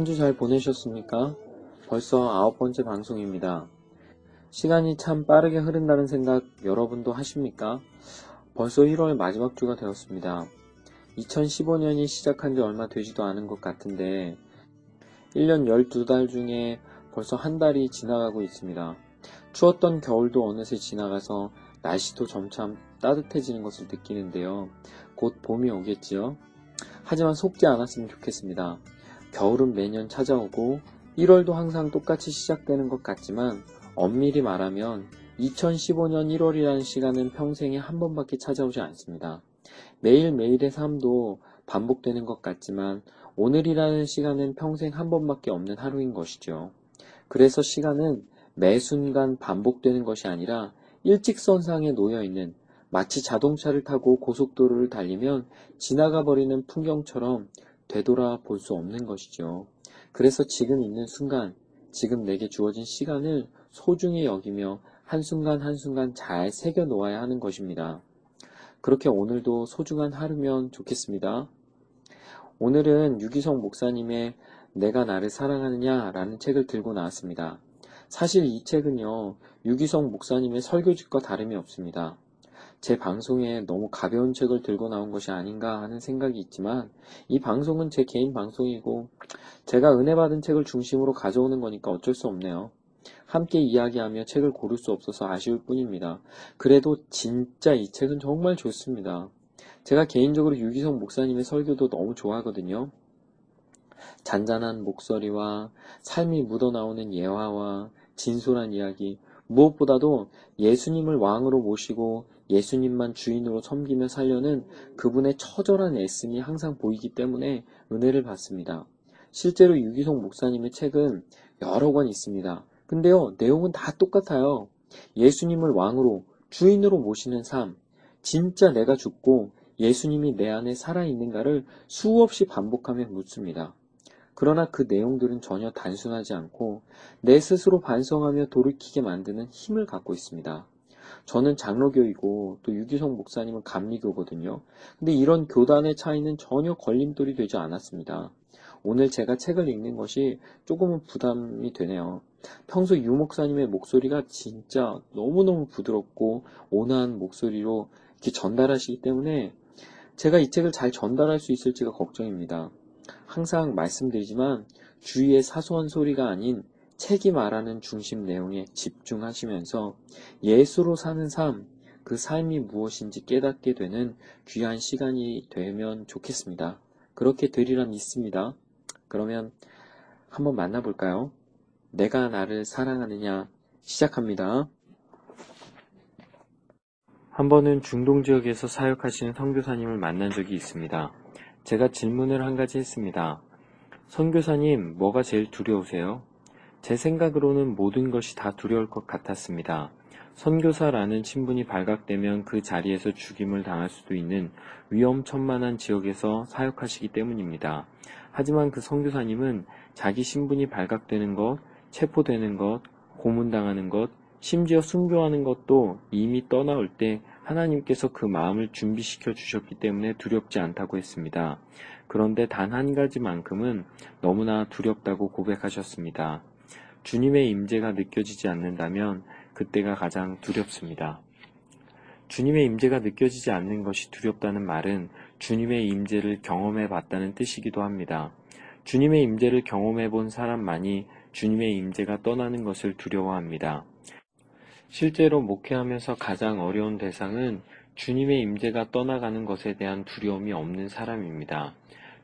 한 주 잘 보내셨습니까? 벌써 아홉 번째 방송입니다. 시간이 참 빠르게 흐른다는 생각 여러분도 하십니까? 벌써 1월 마지막 주가 되었습니다. 2015년이 시작한 지 얼마 되지도 않은 것 같은데 1년 12달 중에 벌써 한 달이 지나가고 있습니다. 추웠던 겨울도 어느새 지나가서 날씨도 점점 따뜻해지는 것을 느끼는데요. 곧 봄이 오겠지요. 하지만 속지 않았으면 좋겠습니다. 겨울은 매년 찾아오고 1월도 항상 똑같이 시작되는 것 같지만 엄밀히 말하면 2015년 1월이라는 시간은 평생에 한 번밖에 찾아오지 않습니다. 매일매일의 삶도 반복되는 것 같지만 오늘이라는 시간은 평생 한 번밖에 없는 하루인 것이죠. 그래서 시간은 매 순간 반복되는 것이 아니라 일직선상에 놓여 있는 마치 자동차를 타고 고속도로를 달리면 지나가 버리는 풍경처럼 되돌아 볼 수 없는 것이죠. 그래서 지금 있는 순간, 지금 내게 주어진 시간을 소중히 여기며 한순간 한순간 잘 새겨 놓아야 하는 것입니다. 그렇게 오늘도 소중한 하루면 좋겠습니다. 오늘은 유기성 목사님의 내가 나를 사랑하느냐 라는 책을 들고 나왔습니다. 사실 이 책은요, 유기성 목사님의 설교집과 다름이 없습니다. 제 방송에 너무 가벼운 책을 들고 나온 것이 아닌가 하는 생각이 있지만 이 방송은 제 개인 방송이고 제가 은혜 받은 책을 중심으로 가져오는 거니까 어쩔 수 없네요. 함께 이야기하며 책을 고를 수 없어서 아쉬울 뿐입니다. 그래도 진짜 이 책은 정말 좋습니다. 제가 개인적으로 유기성 목사님의 설교도 너무 좋아하거든요. 잔잔한 목소리와 삶이 묻어나오는 예화와 진솔한 이야기, 무엇보다도 예수님을 왕으로 모시고 예수님만 주인으로 섬기며 살려는 그분의 처절한 애씀이 항상 보이기 때문에 은혜를 받습니다. 실제로 유기성 목사님의 책은 여러 권 있습니다. 근데요, 내용은 다 똑같아요. 예수님을 왕으로, 주인으로 모시는 삶, 진짜 내가 죽고 예수님이 내 안에 살아있는가를 수없이 반복하며 묻습니다. 그러나 그 내용들은 전혀 단순하지 않고 내 스스로 반성하며 돌이키게 만드는 힘을 갖고 있습니다. 저는 장로교이고 또 유기성 목사님은 감리교거든요. 근데 이런 교단의 차이는 전혀 걸림돌이 되지 않았습니다. 오늘 제가 책을 읽는 것이 조금은 부담이 되네요. 평소 유 목사님의 목소리가 진짜 너무너무 부드럽고 온화한 목소리로 이렇게 전달하시기 때문에 제가 이 책을 잘 전달할 수 있을지가 걱정입니다. 항상 말씀드리지만 주위의 사소한 소리가 아닌 책이 말하는 중심 내용에 집중하시면서 예수로 사는 삶, 그 삶이 무엇인지 깨닫게 되는 귀한 시간이 되면 좋겠습니다. 그렇게 되리라 믿습니다. 그러면 한번 만나볼까요? 내가 나를 사랑하느냐 시작합니다. 한 번은 중동 지역에서 사역하시는 선교사님을 만난 적이 있습니다. 제가 질문을 한 가지 했습니다. 선교사님, 뭐가 제일 두려우세요? 제 생각으로는 모든 것이 다 두려울 것 같았습니다. 선교사라는 신분이 발각되면 그 자리에서 죽임을 당할 수도 있는 위험천만한 지역에서 사역하시기 때문입니다. 하지만 그 선교사님은 자기 신분이 발각되는 것, 체포되는 것, 고문당하는 것, 심지어 순교하는 것도 이미 떠나올 때 하나님께서 그 마음을 준비시켜 주셨기 때문에 두렵지 않다고 했습니다. 그런데 단 한 가지만큼은 너무나 두렵다고 고백하셨습니다. 주님의 임재가 느껴지지 않는다면 그때가 가장 두렵습니다. 주님의 임재가 느껴지지 않는 것이 두렵다는 말은 주님의 임재를 경험해 봤다는 뜻이기도 합니다. 주님의 임재를 경험해 본 사람만이 주님의 임재가 떠나는 것을 두려워합니다. 실제로 목회하면서 가장 어려운 대상은 주님의 임재가 떠나가는 것에 대한 두려움이 없는 사람입니다.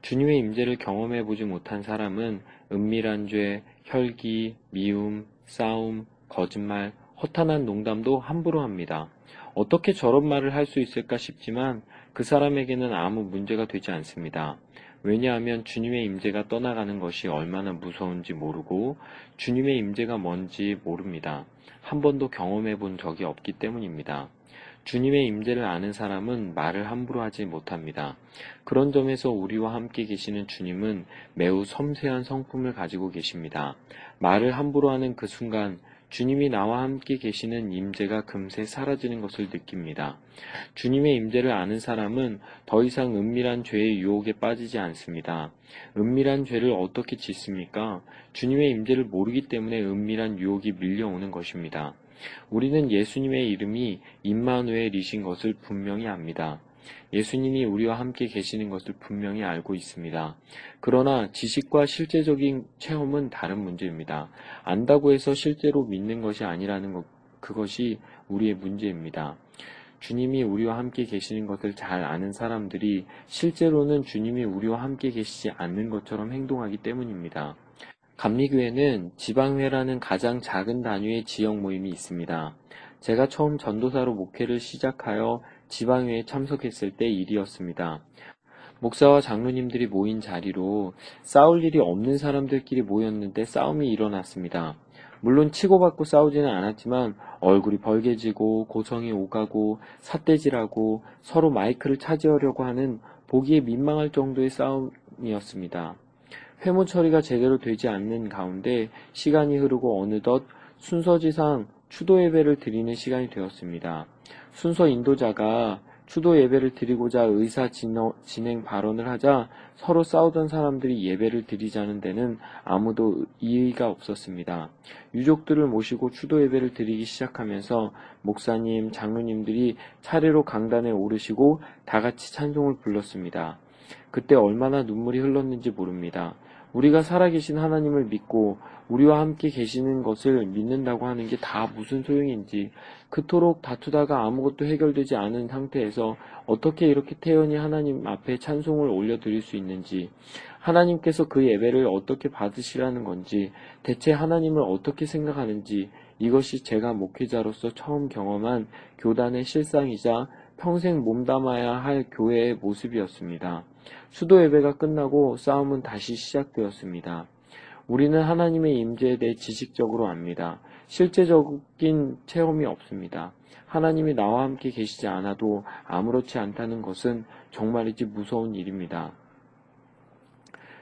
주님의 임재를 경험해 보지 못한 사람은 은밀한 죄, 혈기, 미움, 싸움, 거짓말, 허탄한 농담도 함부로 합니다. 어떻게 저런 말을 할 수 있을까 싶지만 그 사람에게는 아무 문제가 되지 않습니다. 왜냐하면 주님의 임재가 떠나가는 것이 얼마나 무서운지 모르고 주님의 임재가 뭔지 모릅니다. 한 번도 경험해 본 적이 없기 때문입니다. 주님의 임재를 아는 사람은 말을 함부로 하지 못합니다. 그런 점에서 우리와 함께 계시는 주님은 매우 섬세한 성품을 가지고 계십니다. 말을 함부로 하는 그 순간 주님이 나와 함께 계시는 임재가 금세 사라지는 것을 느낍니다. 주님의 임재를 아는 사람은 더 이상 은밀한 죄의 유혹에 빠지지 않습니다. 은밀한 죄를 어떻게 짓습니까? 주님의 임재를 모르기 때문에 은밀한 유혹이 밀려오는 것입니다. 우리는 예수님의 이름이 임마누엘이신 것을 분명히 압니다. 예수님이 우리와 함께 계시는 것을 분명히 알고 있습니다. 그러나 지식과 실제적인 체험은 다른 문제입니다. 안다고 해서 실제로 믿는 것이 아니라는 것, 그것이 우리의 문제입니다. 주님이 우리와 함께 계시는 것을 잘 아는 사람들이 실제로는 주님이 우리와 함께 계시지 않는 것처럼 행동하기 때문입니다. 감리교회는 지방회라는 가장 작은 단위의 지역 모임이 있습니다. 제가 처음 전도사로 목회를 시작하여 지방회에 참석했을 때 일이었습니다. 목사와 장로님들이 모인 자리로 싸울 일이 없는 사람들끼리 모였는데 싸움이 일어났습니다. 물론 치고받고 싸우지는 않았지만 얼굴이 벌개지고 고성이 오가고 삿대질하고 서로 마이크를 차지하려고 하는 보기에 민망할 정도의 싸움이었습니다. 회무 처리가 제대로 되지 않는 가운데 시간이 흐르고 어느덧 순서지상 추도 예배를 드리는 시간이 되었습니다. 순서 인도자가 추도 예배를 드리고자 의사 진행 발언을 하자 서로 싸우던 사람들이 예배를 드리자는 데는 아무도 이의가 없었습니다. 유족들을 모시고 추도 예배를 드리기 시작하면서 목사님, 장로님들이 차례로 강단에 오르시고 다 같이 찬송을 불렀습니다. 그때 얼마나 눈물이 흘렀는지 모릅니다. 우리가 살아계신 하나님을 믿고 우리와 함께 계시는 것을 믿는다고 하는 게 다 무슨 소용인지 그토록 다투다가 아무것도 해결되지 않은 상태에서 어떻게 이렇게 태연히 하나님 앞에 찬송을 올려드릴 수 있는지 하나님께서 그 예배를 어떻게 받으시라는 건지 대체 하나님을 어떻게 생각하는지 이것이 제가 목회자로서 처음 경험한 교단의 실상이자 평생 몸담아야 할 교회의 모습이었습니다. 수도 예배가 끝나고 싸움은 다시 시작되었습니다. 우리는 하나님의 임재에 대해 지식적으로 압니다. 실제적인 체험이 없습니다. 하나님이 나와 함께 계시지 않아도 아무렇지 않다는 것은 정말이지 무서운 일입니다.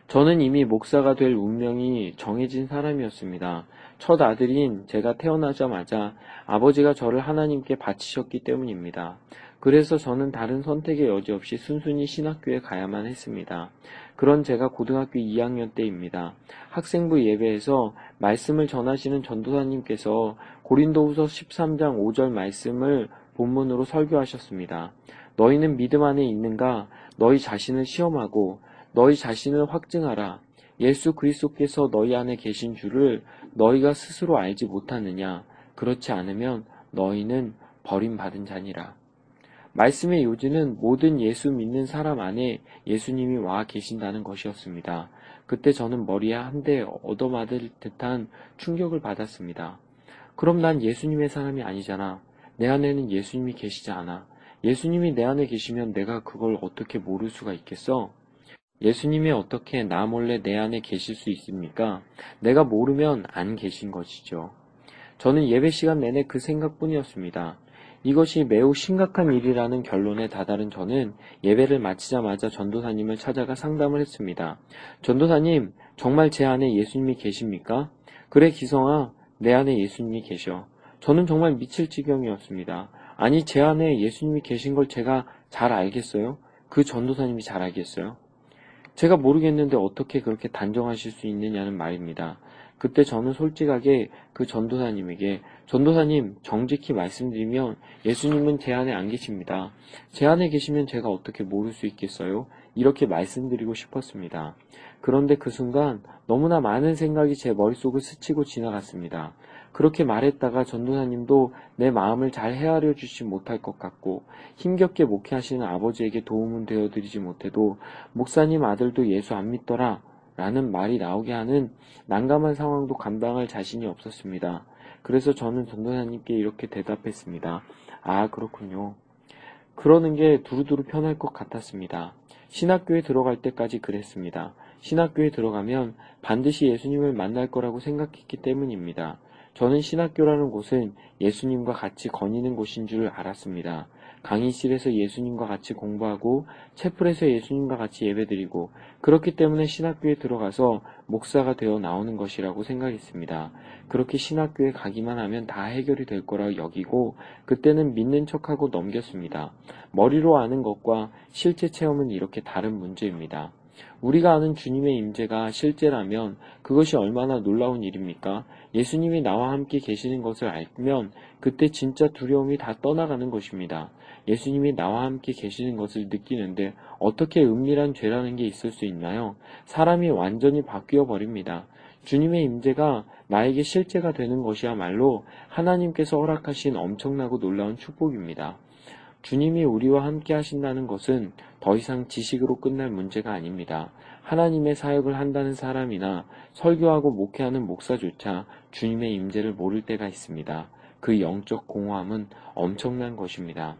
저는 이미 목사가 될 운명이 정해진 사람이었습니다. 첫 아들인 제가 태어나자마자 아버지가 저를 하나님께 바치셨기 때문입니다. 그래서 저는 다른 선택의 여지 없이 순순히 신학교에 가야만 했습니다. 그런 제가 고등학교 2학년 때입니다. 학생부 예배에서 말씀을 전하시는 전도사님께서 고린도후서 13장 5절 말씀을 본문으로 설교하셨습니다. 너희는 믿음 안에 있는가? 너희 자신을 시험하고 너희 자신을 확증하라. 예수 그리스도께서 너희 안에 계신 줄을 너희가 스스로 알지 못하느냐? 그렇지 않으면 너희는 버림받은 자니라. 말씀의 요지는 모든 예수 믿는 사람 안에 예수님이 와 계신다는 것이었습니다. 그때 저는 머리에 한 대 얻어맞을 듯한 충격을 받았습니다. 그럼 난 예수님의 사람이 아니잖아. 내 안에는 예수님이 계시지 않아. 예수님이 내 안에 계시면 내가 그걸 어떻게 모를 수가 있겠어? 예수님이 어떻게 나 몰래 내 안에 계실 수 있습니까? 내가 모르면 안 계신 것이죠. 저는 예배 시간 내내 그 생각뿐이었습니다. 이것이 매우 심각한 일이라는 결론에 다다른 저는 예배를 마치자마자 전도사님을 찾아가 상담을 했습니다. 전도사님, 정말 제 안에 예수님이 계십니까? 그래, 기성아, 내 안에 예수님이 계셔. 저는 정말 미칠 지경이었습니다. 아니, 제 안에 예수님이 계신 걸 제가 잘 알겠어요? 그 전도사님이 잘 알겠어요? 제가 모르겠는데 어떻게 그렇게 단정하실 수 있느냐는 말입니다. 그때 저는 솔직하게 그 전도사님에게 전도사님 정직히 말씀드리면 예수님은 제 안에 안 계십니다. 제 안에 계시면 제가 어떻게 모를 수 있겠어요? 이렇게 말씀드리고 싶었습니다. 그런데 그 순간 너무나 많은 생각이 제 머릿속을 스치고 지나갔습니다. 그렇게 말했다가 전도사님도 내 마음을 잘 헤아려 주지 못할 것 같고 힘겹게 목회하시는 아버지에게 도움은 되어 드리지 못해도 목사님 아들도 예수 안 믿더라 라는 말이 나오게 하는 난감한 상황도 감당할 자신이 없었습니다. 그래서 저는 전도사님께 이렇게 대답했습니다. 아 그렇군요. 그러는 게 두루두루 편할 것 같았습니다. 신학교에 들어갈 때까지 그랬습니다. 신학교에 들어가면 반드시 예수님을 만날 거라고 생각했기 때문입니다. 저는 신학교라는 곳은 예수님과 같이 거니는 곳인 줄 알았습니다. 강의실에서 예수님과 같이 공부하고 채플에서 예수님과 같이 예배드리고 그렇기 때문에 신학교에 들어가서 목사가 되어 나오는 것이라고 생각했습니다. 그렇게 신학교에 가기만 하면 다 해결이 될 거라 여기고 그때는 믿는 척하고 넘겼습니다. 머리로 아는 것과 실제 체험은 이렇게 다른 문제입니다. 우리가 아는 주님의 임재가 실제라면 그것이 얼마나 놀라운 일입니까? 예수님이 나와 함께 계시는 것을 알면 그때 진짜 두려움이 다 떠나가는 것입니다. 예수님이 나와 함께 계시는 것을 느끼는데 어떻게 은밀한 죄라는 게 있을 수 있나요? 사람이 완전히 바뀌어 버립니다. 주님의 임재가 나에게 실제가 되는 것이야말로 하나님께서 허락하신 엄청나고 놀라운 축복입니다. 주님이 우리와 함께 하신다는 것은 더 이상 지식으로 끝날 문제가 아닙니다. 하나님의 사역을 한다는 사람이나 설교하고 목회하는 목사조차 주님의 임재를 모를 때가 있습니다. 그 영적 공허함은 엄청난 것입니다.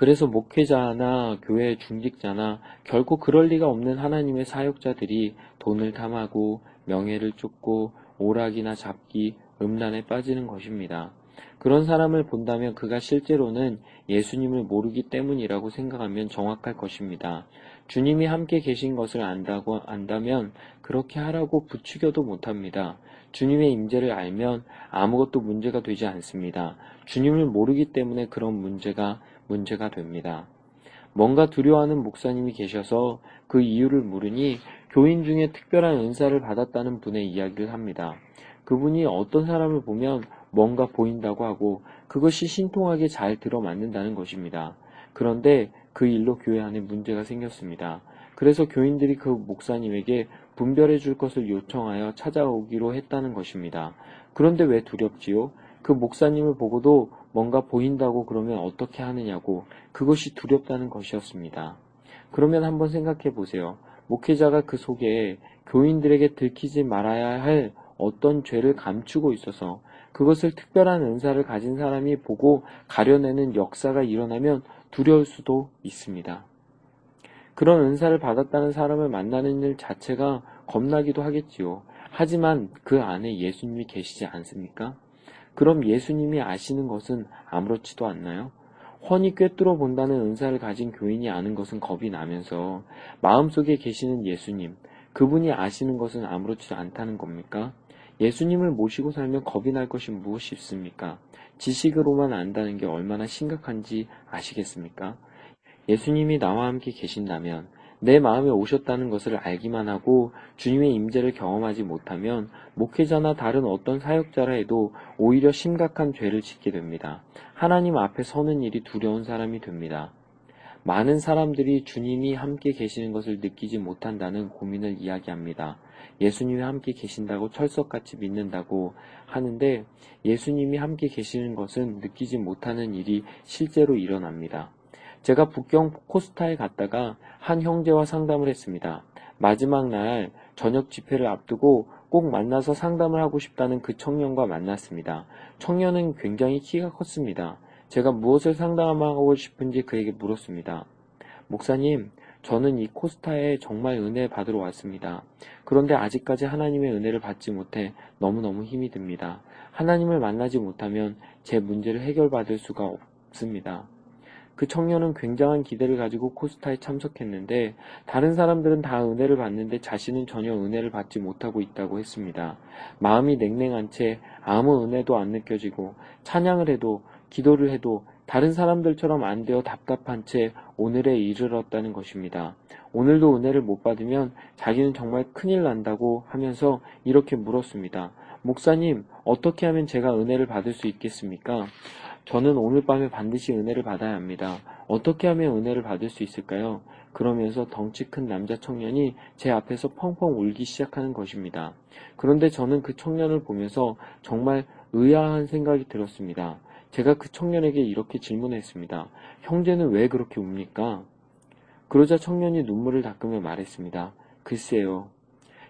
그래서 목회자나 교회 중직자나 결코 그럴 리가 없는 하나님의 사역자들이 돈을 탐하고 명예를 쫓고 오락이나 잡기, 음란에 빠지는 것입니다. 그런 사람을 본다면 그가 실제로는 예수님을 모르기 때문이라고 생각하면 정확할 것입니다. 주님이 함께 계신 것을 안다고 안다면 그렇게 하라고 부추겨도 못합니다. 주님의 임재를 알면 아무것도 문제가 되지 않습니다. 주님을 모르기 때문에 그런 문제가 문제가 됩니다. 뭔가 두려워하는 목사님이 계셔서 그 이유를 물으니 교인 중에 특별한 은사를 받았다는 분의 이야기를 합니다. 그분이 어떤 사람을 보면 뭔가 보인다고 하고 그것이 신통하게 잘 들어맞는다는 것입니다. 그런데 그 일로 교회 안에 문제가 생겼습니다. 그래서 교인들이 그 목사님에게 분별해 줄 것을 요청하여 찾아오기로 했다는 것입니다. 그런데 왜 두렵지요? 그 목사님을 보고도 뭔가 보인다고 그러면 어떻게 하느냐고 그것이 두렵다는 것이었습니다. 그러면 한번 생각해 보세요. 목회자가 그 속에 교인들에게 들키지 말아야 할 어떤 죄를 감추고 있어서 그것을 특별한 은사를 가진 사람이 보고 가려내는 역사가 일어나면 두려울 수도 있습니다. 그런 은사를 받았다는 사람을 만나는 일 자체가 겁나기도 하겠지요. 하지만 그 안에 예수님이 계시지 않습니까? 그럼 예수님이 아시는 것은 아무렇지도 않나요? 훤히 꿰뚫어 본다는 은사를 가진 교인이 아는 것은 겁이 나면서 마음속에 계시는 예수님, 그분이 아시는 것은 아무렇지도 않다는 겁니까? 예수님을 모시고 살면 겁이 날 것이 무엇이 있습니까? 지식으로만 안다는 게 얼마나 심각한지 아시겠습니까? 예수님이 나와 함께 계신다면 내 마음에 오셨다는 것을 알기만 하고 주님의 임재를 경험하지 못하면 목회자나 다른 어떤 사역자라 해도 오히려 심각한 죄를 짓게 됩니다. 하나님 앞에 서는 일이 두려운 사람이 됩니다. 많은 사람들이 주님이 함께 계시는 것을 느끼지 못한다는 고민을 이야기합니다. 예수님이 함께 계신다고 철석같이 믿는다고 하는데 예수님이 함께 계시는 것은 느끼지 못하는 일이 실제로 일어납니다. 제가 북경 코스타에 갔다가 한 형제와 상담을 했습니다. 마지막 날 저녁 집회를 앞두고 꼭 만나서 상담을 하고 싶다는 그 청년과 만났습니다. 청년은 굉장히 키가 컸습니다. 제가 무엇을 상담하고 싶은지 그에게 물었습니다. 목사님, 저는 이 코스타에 정말 은혜 받으러 왔습니다. 그런데 아직까지 하나님의 은혜를 받지 못해 너무너무 힘이 듭니다. 하나님을 만나지 못하면 제 문제를 해결받을 수가 없습니다. 그 청년은 굉장한 기대를 가지고 코스타에 참석했는데 다른 사람들은 다 은혜를 받는데 자신은 전혀 은혜를 받지 못하고 있다고 했습니다. 마음이 냉랭한 채 아무 은혜도 안 느껴지고 찬양을 해도 기도를 해도 다른 사람들처럼 안 되어 답답한 채 오늘에 이르렀다는 것입니다. 오늘도 은혜를 못 받으면 자기는 정말 큰일 난다고 하면서 이렇게 물었습니다. 목사님, 어떻게 하면 제가 은혜를 받을 수 있겠습니까? 저는 오늘 밤에 반드시 은혜를 받아야 합니다. 어떻게 하면 은혜를 받을 수 있을까요? 그러면서 덩치 큰 남자 청년이 제 앞에서 펑펑 울기 시작하는 것입니다. 그런데 저는 그 청년을 보면서 정말 의아한 생각이 들었습니다. 제가 그 청년에게 이렇게 질문했습니다. 형제는 왜 그렇게 웁니까? 그러자 청년이 눈물을 닦으며 말했습니다. 글쎄요.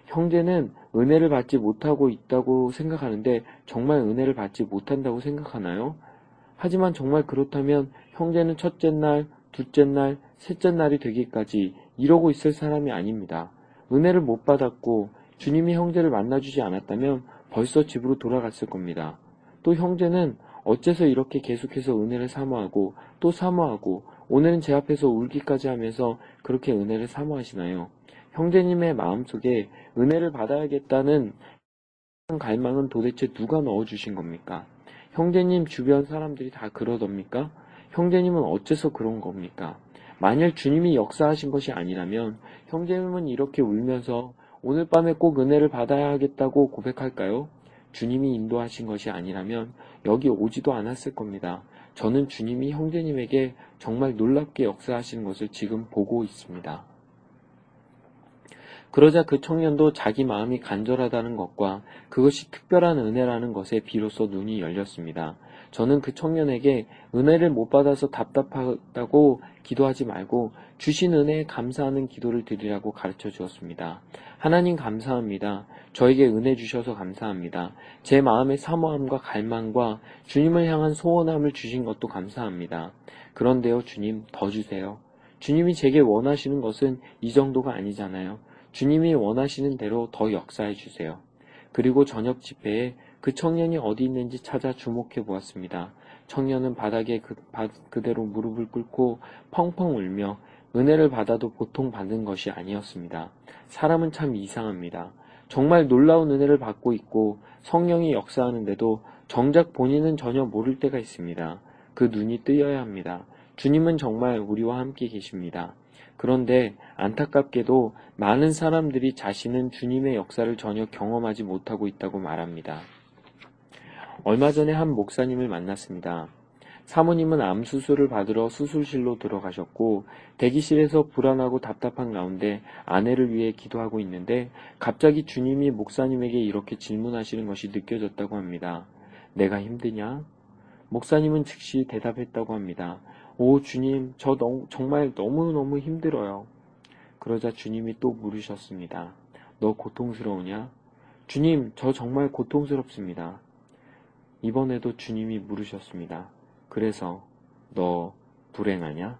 형제는 은혜를 받지 못하고 있다고 생각하는데 정말 은혜를 받지 못한다고 생각하나요? 하지만 정말 그렇다면 형제는 첫째 날, 둘째 날, 셋째 날이 되기까지 이러고 있을 사람이 아닙니다. 은혜를 못 받았고 주님이 형제를 만나주지 않았다면 벌써 집으로 돌아갔을 겁니다. 또 형제는 어째서 이렇게 계속해서 은혜를 사모하고 또 사모하고 오늘은 제 앞에서 울기까지 하면서 그렇게 은혜를 사모하시나요? 형제님의 마음속에 은혜를 받아야겠다는 갈망은 도대체 누가 넣어주신 겁니까? 형제님 주변 사람들이 다 그러답니까? 형제님은 어째서 그런 겁니까? 만일 주님이 역사하신 것이 아니라면 형제님은 이렇게 울면서 오늘 밤에 꼭 은혜를 받아야 하겠다고 고백할까요? 주님이 인도하신 것이 아니라면 여기 오지도 않았을 겁니다. 저는 주님이 형제님에게 정말 놀랍게 역사하시는 것을 지금 보고 있습니다. 그러자 그 청년도 자기 마음이 간절하다는 것과 그것이 특별한 은혜라는 것에 비로소 눈이 열렸습니다. 저는 그 청년에게 은혜를 못 받아서 답답하다고 기도하지 말고 주신 은혜에 감사하는 기도를 드리라고 가르쳐 주었습니다. 하나님 감사합니다. 저에게 은혜 주셔서 감사합니다. 제 마음의 사모함과 갈망과 주님을 향한 소원함을 주신 것도 감사합니다. 그런데요, 주님, 더 주세요. 주님이 제게 원하시는 것은 이 정도가 아니잖아요. 주님이 원하시는 대로 더 역사해 주세요. 그리고 저녁 집회에 그 청년이 어디 있는지 찾아 주목해 보았습니다. 청년은 바닥에 그, 바, 그대로 무릎을 꿇고 펑펑 울며 은혜를 받아도 보통 받는 것이 아니었습니다. 사람은 참 이상합니다. 정말 놀라운 은혜를 받고 있고 성령이 역사하는데도 정작 본인은 전혀 모를 때가 있습니다. 그 눈이 뜨여야 합니다. 주님은 정말 우리와 함께 계십니다. 그런데 안타깝게도 많은 사람들이 자신은 주님의 역사를 전혀 경험하지 못하고 있다고 말합니다. 얼마 전에 한 목사님을 만났습니다. 사모님은 암 수술을 받으러 수술실로 들어가셨고 대기실에서 불안하고 답답한 가운데 아내를 위해 기도하고 있는데 갑자기 주님이 목사님에게 이렇게 질문하시는 것이 느껴졌다고 합니다. 내가 힘드냐? 목사님은 즉시 대답했다고 합니다. 오 주님 저 너무, 정말 너무너무 힘들어요. 그러자 주님이 또 물으셨습니다. 너 고통스러우냐? 주님 저 정말 고통스럽습니다. 이번에도 주님이 물으셨습니다. 그래서 너 불행하냐?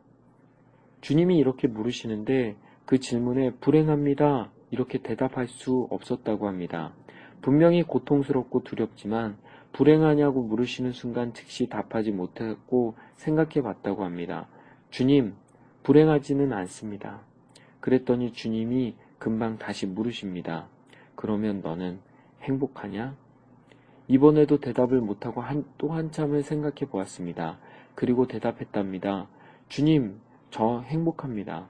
주님이 이렇게 물으시는데 그 질문에 불행합니다. 이렇게 대답할 수 없었다고 합니다. 분명히 고통스럽고 두렵지만 불행하냐고 물으시는 순간 즉시 답하지 못했고 생각해 봤다고 합니다. 주님, 불행하지는 않습니다. 그랬더니 주님이 금방 다시 물으십니다. 그러면 너는 행복하냐? 이번에도 대답을 못하고 한, 또 한참을 생각해 보았습니다. 그리고 대답했답니다. 주님, 저 행복합니다.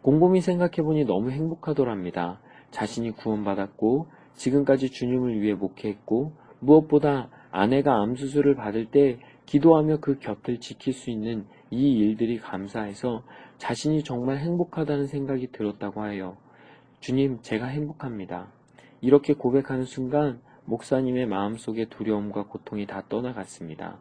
곰곰이 생각해 보니 너무 행복하더랍니다. 자신이 구원받았고, 지금까지 주님을 위해 목회했고, 무엇보다 아내가 암수술을 받을 때 기도하며 그 곁을 지킬 수 있는 이 일들이 감사해서 자신이 정말 행복하다는 생각이 들었다고 하여 주님, 제가 행복합니다. 이렇게 고백하는 순간 목사님의 마음속의 두려움과 고통이 다 떠나갔습니다.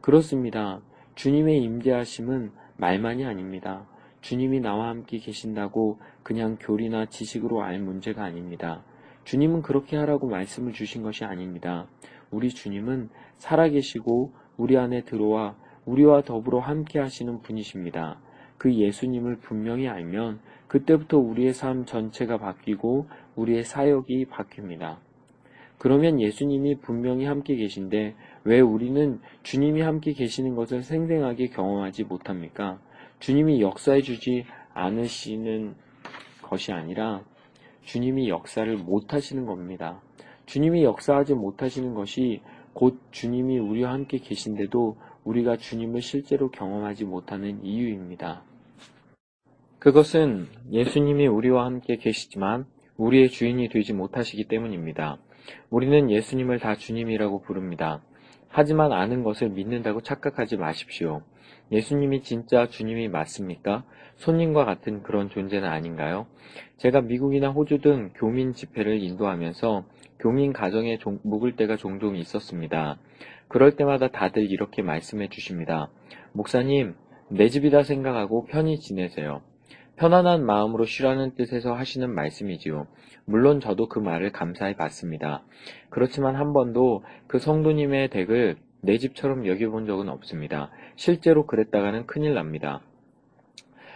그렇습니다. 주님의 임재하심은 말만이 아닙니다. 주님이 나와 함께 계신다고 그냥 교리나 지식으로 알 문제가 아닙니다. 주님은 그렇게 하라고 말씀을 주신 것이 아닙니다. 우리 주님은 살아계시고 우리 안에 들어와 우리와 더불어 함께 하시는 분이십니다. 그 예수님을 분명히 알면 그때부터 우리의 삶 전체가 바뀌고 우리의 사역이 바뀝니다. 그러면 예수님이 분명히 함께 계신데 왜 우리는 주님이 함께 계시는 것을 생생하게 경험하지 못합니까? 주님이 역사해 주지 않으시는 것이 아니라 주님이 역사를 못 하시는 겁니다. 주님이 역사하지 못하시는 것이 곧 주님이 우리와 함께 계신데도 우리가 주님을 실제로 경험하지 못하는 이유입니다. 그것은 예수님이 우리와 함께 계시지만 우리의 주인이 되지 못하시기 때문입니다. 우리는 예수님을 다 주님이라고 부릅니다. 하지만 아는 것을 믿는다고 착각하지 마십시오. 예수님이 진짜 주님이 맞습니까? 손님과 같은 그런 존재는 아닌가요? 제가 미국이나 호주 등 교민 집회를 인도하면서 교민 가정에 종- 묵을 때가 종종 있었습니다. 그럴 때마다 다들 이렇게 말씀해 주십니다. 목사님, 내 집이다 생각하고 편히 지내세요. 편안한 마음으로 쉬라는 뜻에서 하시는 말씀이지요. 물론 저도 그 말을 감사히 받습니다. 그렇지만 한 번도 그 성도님의 댁을 내 집처럼 여겨본 적은 없습니다. 실제로 그랬다가는 큰일 납니다.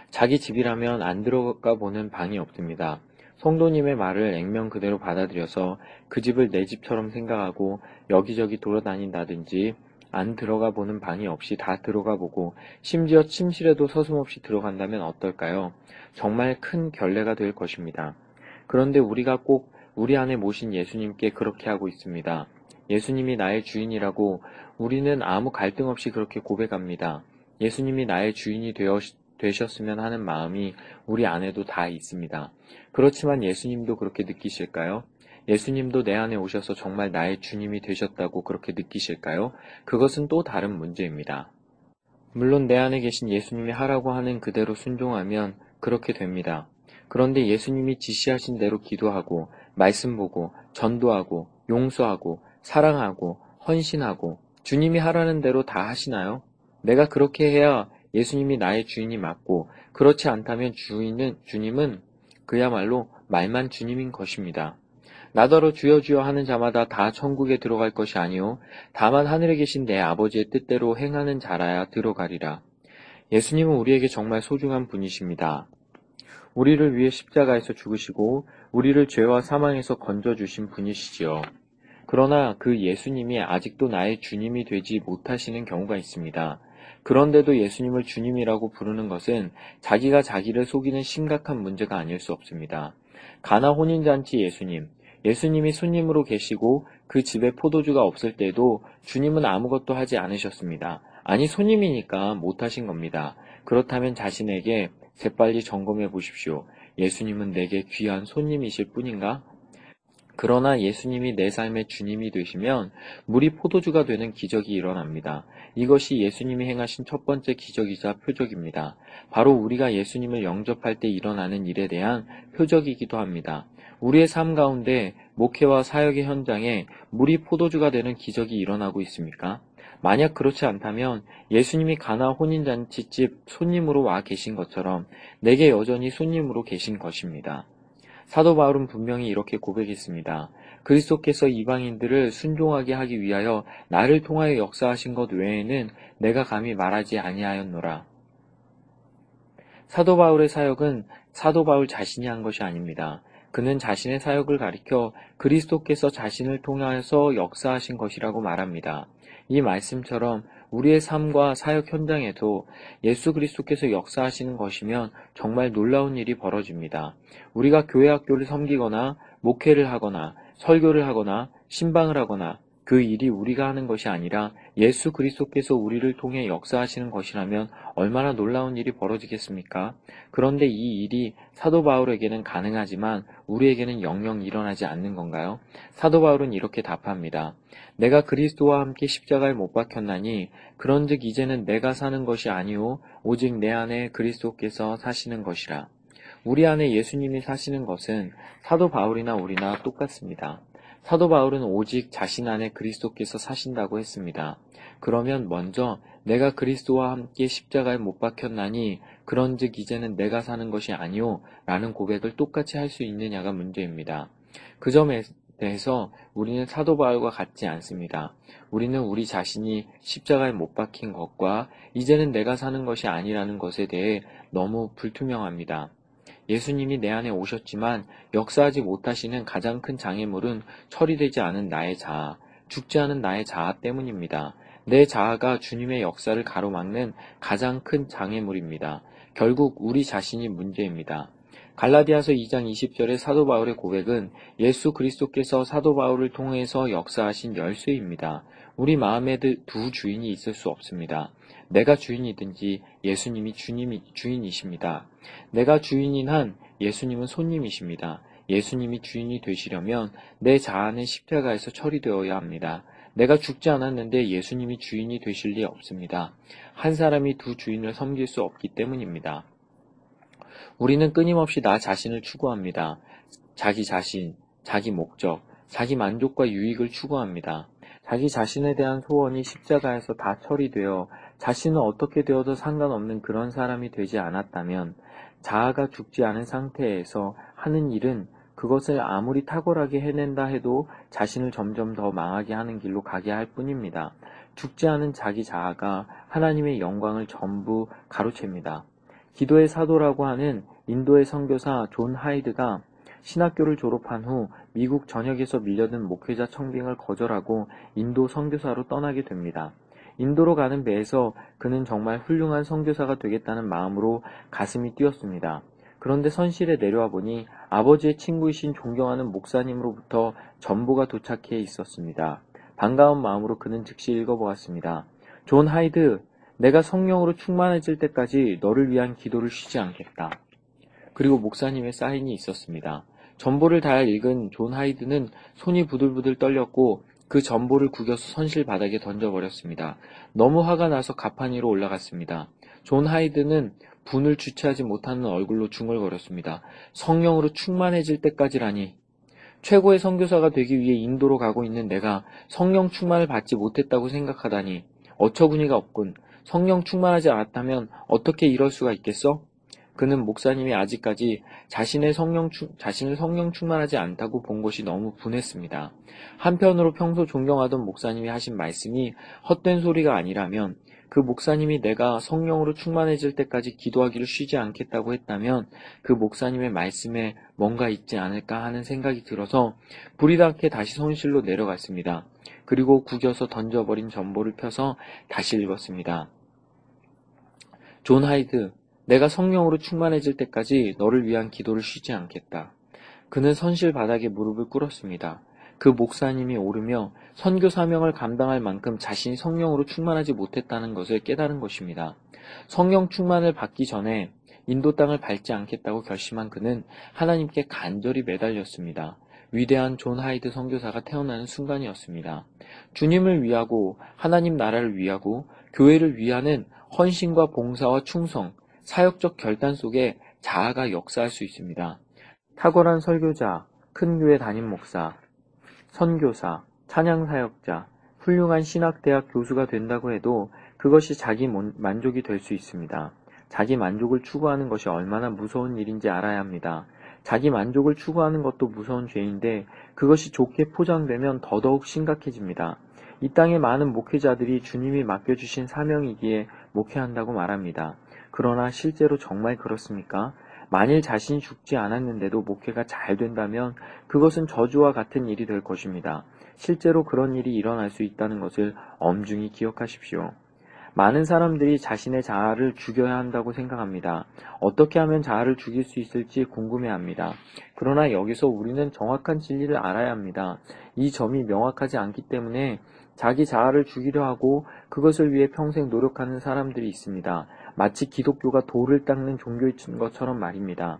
자기 집이라면 안 들어가 보는 방이 없습니다. 성도님의 말을 액면 그대로 받아들여서 그 집을 내 집처럼 생각하고 여기저기 돌아다닌다든지 안 들어가 보는 방이 없이 다 들어가 보고 심지어 침실에도 서슴없이 들어간다면 어떨까요? 정말 큰 결례가 될 것입니다. 그런데 우리가 꼭 우리 안에 모신 예수님께 그렇게 하고 있습니다. 예수님이 나의 주인이라고 우리는 아무 갈등 없이 그렇게 고백합니다. 예수님이 나의 주인이 되어, 되셨으면 하는 마음이 우리 안에도 다 있습니다. 그렇지만 예수님도 그렇게 느끼실까요? 예수님도 내 안에 오셔서 정말 나의 주님이 되셨다고 그렇게 느끼실까요? 그것은 또 다른 문제입니다. 물론 내 안에 계신 예수님이 하라고 하는 그대로 순종하면 그렇게 됩니다. 그런데 예수님이 지시하신 대로 기도하고, 말씀 보고, 전도하고, 용서하고, 사랑하고, 헌신하고, 주님이 하라는 대로 다 하시나요? 내가 그렇게 해야 예수님이 나의 주인이 맞고, 그렇지 않다면 주인은, 주님은 그야말로 말만 주님인 것입니다. 나더러 주여 주여 하는 자마다 다 천국에 들어갈 것이 아니요 다만 하늘에 계신 내 아버지의 뜻대로 행하는 자라야 들어가리라. 예수님은 우리에게 정말 소중한 분이십니다. 우리를 위해 십자가에서 죽으시고 우리를 죄와 사망에서 건져 주신 분이시지요. 그러나 그 예수님이 아직도 나의 주님이 되지 못하시는 경우가 있습니다. 그런데도 예수님을 주님이라고 부르는 것은 자기가 자기를 속이는 심각한 문제가 아닐 수 없습니다. 가나 혼인잔치 예수님, 예수님이 손님으로 계시고 그 집에 포도주가 없을 때도 주님은 아무것도 하지 않으셨습니다. 아니 손님이니까 못하신 겁니다. 그렇다면 자신에게 재빨리 점검해 보십시오. 예수님은 내게 귀한 손님이실 뿐인가? 그러나 예수님이 내 삶의 주님이 되시면 물이 포도주가 되는 기적이 일어납니다. 이것이 예수님이 행하신 첫 번째 기적이자 표적입니다. 바로 우리가 예수님을 영접할 때 일어나는 일에 대한 표적이기도 합니다. 우리의 삶 가운데 목회와 사역의 현장에 물이 포도주가 되는 기적이 일어나고 있습니까? 만약 그렇지 않다면 예수님이 가나 혼인잔치집 손님으로 와 계신 것처럼 내게 여전히 손님으로 계신 것입니다. 사도 바울은 분명히 이렇게 고백했습니다. 그리스도께서 이방인들을 순종하게 하기 위하여 나를 통하여 역사하신 것 외에는 내가 감히 말하지 아니하였노라. 사도 바울의 사역은 사도 바울 자신이 한 것이 아닙니다. 그는 자신의 사역을 가리켜 그리스도께서 자신을 통하여서 역사하신 것이라고 말합니다. 이 말씀처럼 우리의 삶과 사역 현장에도 예수 그리스도께서 역사하시는 것이면 정말 놀라운 일이 벌어집니다. 우리가 교회 학교를 섬기거나 목회를 하거나 설교를 하거나 신방을 하거나 그 일이 우리가 하는 것이 아니라 예수 그리스도께서 우리를 통해 역사하시는 것이라면 얼마나 놀라운 일이 벌어지겠습니까? 그런데 이 일이 사도 바울에게는 가능하지만 우리에게는 영영 일어나지 않는 건가요? 사도 바울은 이렇게 답합니다. 내가 그리스도와 함께 십자가에 못 박혔나니 그런즉 이제는 내가 사는 것이 아니오 오직 내 안에 그리스도께서 사시는 것이라. 우리 안에 예수님이 사시는 것은 사도 바울이나 우리나 똑같습니다. 사도 바울은 오직 자신 안에 그리스도께서 사신다고 했습니다. 그러면 먼저 내가 그리스도와 함께 십자가에 못 박혔나니 그런즉 이제는 내가 사는 것이 아니오 라는 고백을 똑같이 할 수 있느냐가 문제입니다. 그 점에 대해서 우리는 사도 바울과 같지 않습니다. 우리는 우리 자신이 십자가에 못 박힌 것과 이제는 내가 사는 것이 아니라는 것에 대해 너무 불투명합니다. 예수님이 내 안에 오셨지만 역사하지 못하시는 가장 큰 장애물은 처리되지 않은 나의 자아, 죽지 않은 나의 자아 때문입니다. 내 자아가 주님의 역사를 가로막는 가장 큰 장애물입니다. 결국 우리 자신이 문제입니다. 갈라디아서 2장 20절의 사도 바울의 고백은 예수 그리스도께서 사도 바울을 통해서 역사하신 열쇠입니다. 우리 마음에 두 주인이 있을 수 없습니다. 내가 주인이든지 예수님이 주님이 주인이십니다. 내가 주인인 한 예수님은 손님이십니다. 예수님이 주인이 되시려면 내 자아는 십자가에서 처리되어야 합니다. 내가 죽지 않았는데 예수님이 주인이 되실 리 없습니다. 한 사람이 두 주인을 섬길 수 없기 때문입니다. 우리는 끊임없이 나 자신을 추구합니다. 자기 자신, 자기 목적, 자기 만족과 유익을 추구합니다. 자기 자신에 대한 소원이 십자가에서 다 처리되어 자신은 어떻게 되어도 상관없는 그런 사람이 되지 않았다면 자아가 죽지 않은 상태에서 하는 일은 그것을 아무리 탁월하게 해낸다 해도 자신을 점점 더 망하게 하는 길로 가게 할 뿐입니다. 죽지 않은 자기 자아가 하나님의 영광을 전부 가로챕니다. 기도의 사도라고 하는 인도의 선교사 존 하이드가 신학교를 졸업한 후 미국 전역에서 밀려든 목회자 청빙을 거절하고 인도 선교사로 떠나게 됩니다. 인도로 가는 배에서 그는 정말 훌륭한 선교사가 되겠다는 마음으로 가슴이 뛰었습니다. 그런데 선실에 내려와 보니 아버지의 친구이신 존경하는 목사님으로부터 전보가 도착해 있었습니다. 반가운 마음으로 그는 즉시 읽어보았습니다. 존 하이드, 내가 성령으로 충만해질 때까지 너를 위한 기도를 쉬지 않겠다. 그리고 목사님의 사인이 있었습니다. 전보를 다 읽은 존 하이드는 손이 부들부들 떨렸고 그 전보를 구겨서 선실 바닥에 던져버렸습니다. 너무 화가 나서 갑판 위로 올라갔습니다. 존 하이드는 분을 주체하지 못하는 얼굴로 중얼거렸습니다. 성령으로 충만해질 때까지라니. 최고의 선교사가 되기 위해 인도로 가고 있는 내가 성령 충만을 받지 못했다고 생각하다니 어처구니가 없군. 성령 충만하지 않았다면 어떻게 이럴 수가 있겠어? 그는 목사님이 아직까지 자신의 성령 충, 자신을 성령 충만하지 않다고 본 것이 너무 분했습니다. 한편으로 평소 존경하던 목사님이 하신 말씀이 헛된 소리가 아니라면 그 목사님이 내가 성령으로 충만해질 때까지 기도하기를 쉬지 않겠다고 했다면 그 목사님의 말씀에 뭔가 있지 않을까 하는 생각이 들어서 불이 닿게 다시 손실로 내려갔습니다. 그리고 구겨서 던져버린 전보를 펴서 다시 읽었습니다. 존 하이드, 내가 성령으로 충만해질 때까지 너를 위한 기도를 쉬지 않겠다. 그는 선실 바닥에 무릎을 꿇었습니다. 그 목사님이 옳으며 선교 사명을 감당할 만큼 자신이 성령으로 충만하지 못했다는 것을 깨달은 것입니다. 성령 충만을 받기 전에 인도 땅을 밟지 않겠다고 결심한 그는 하나님께 간절히 매달렸습니다. 위대한 존 하이드 선교사가 태어나는 순간이었습니다. 주님을 위하고 하나님 나라를 위하고 교회를 위하는 헌신과 봉사와 충성, 사역적 결단 속에 자아가 역사할 수 있습니다. 탁월한 설교자, 큰 교회 담임 목사, 선교사, 찬양 사역자, 훌륭한 신학대학 교수가 된다고 해도 그것이 자기 만족이 될 수 있습니다. 자기 만족을 추구하는 것이 얼마나 무서운 일인지 알아야 합니다. 자기 만족을 추구하는 것도 무서운 죄인데 그것이 좋게 포장되면 더더욱 심각해집니다. 이 땅의 많은 목회자들이 주님이 맡겨주신 사명이기에 목회한다고 말합니다. 그러나 실제로 정말 그렇습니까? 만일 자신이 죽지 않았는데도 목회가 잘 된다면 그것은 저주와 같은 일이 될 것입니다. 실제로 그런 일이 일어날 수 있다는 것을 엄중히 기억하십시오. 많은 사람들이 자신의 자아를 죽여야 한다고 생각합니다. 어떻게 하면 자아를 죽일 수 있을지 궁금해합니다. 그러나 여기서 우리는 정확한 진리를 알아야 합니다. 이 점이 명확하지 않기 때문에 자기 자아를 죽이려 하고 그것을 위해 평생 노력하는 사람들이 있습니다. 마치 기독교가 돌을 닦는 종교인 것처럼 말입니다.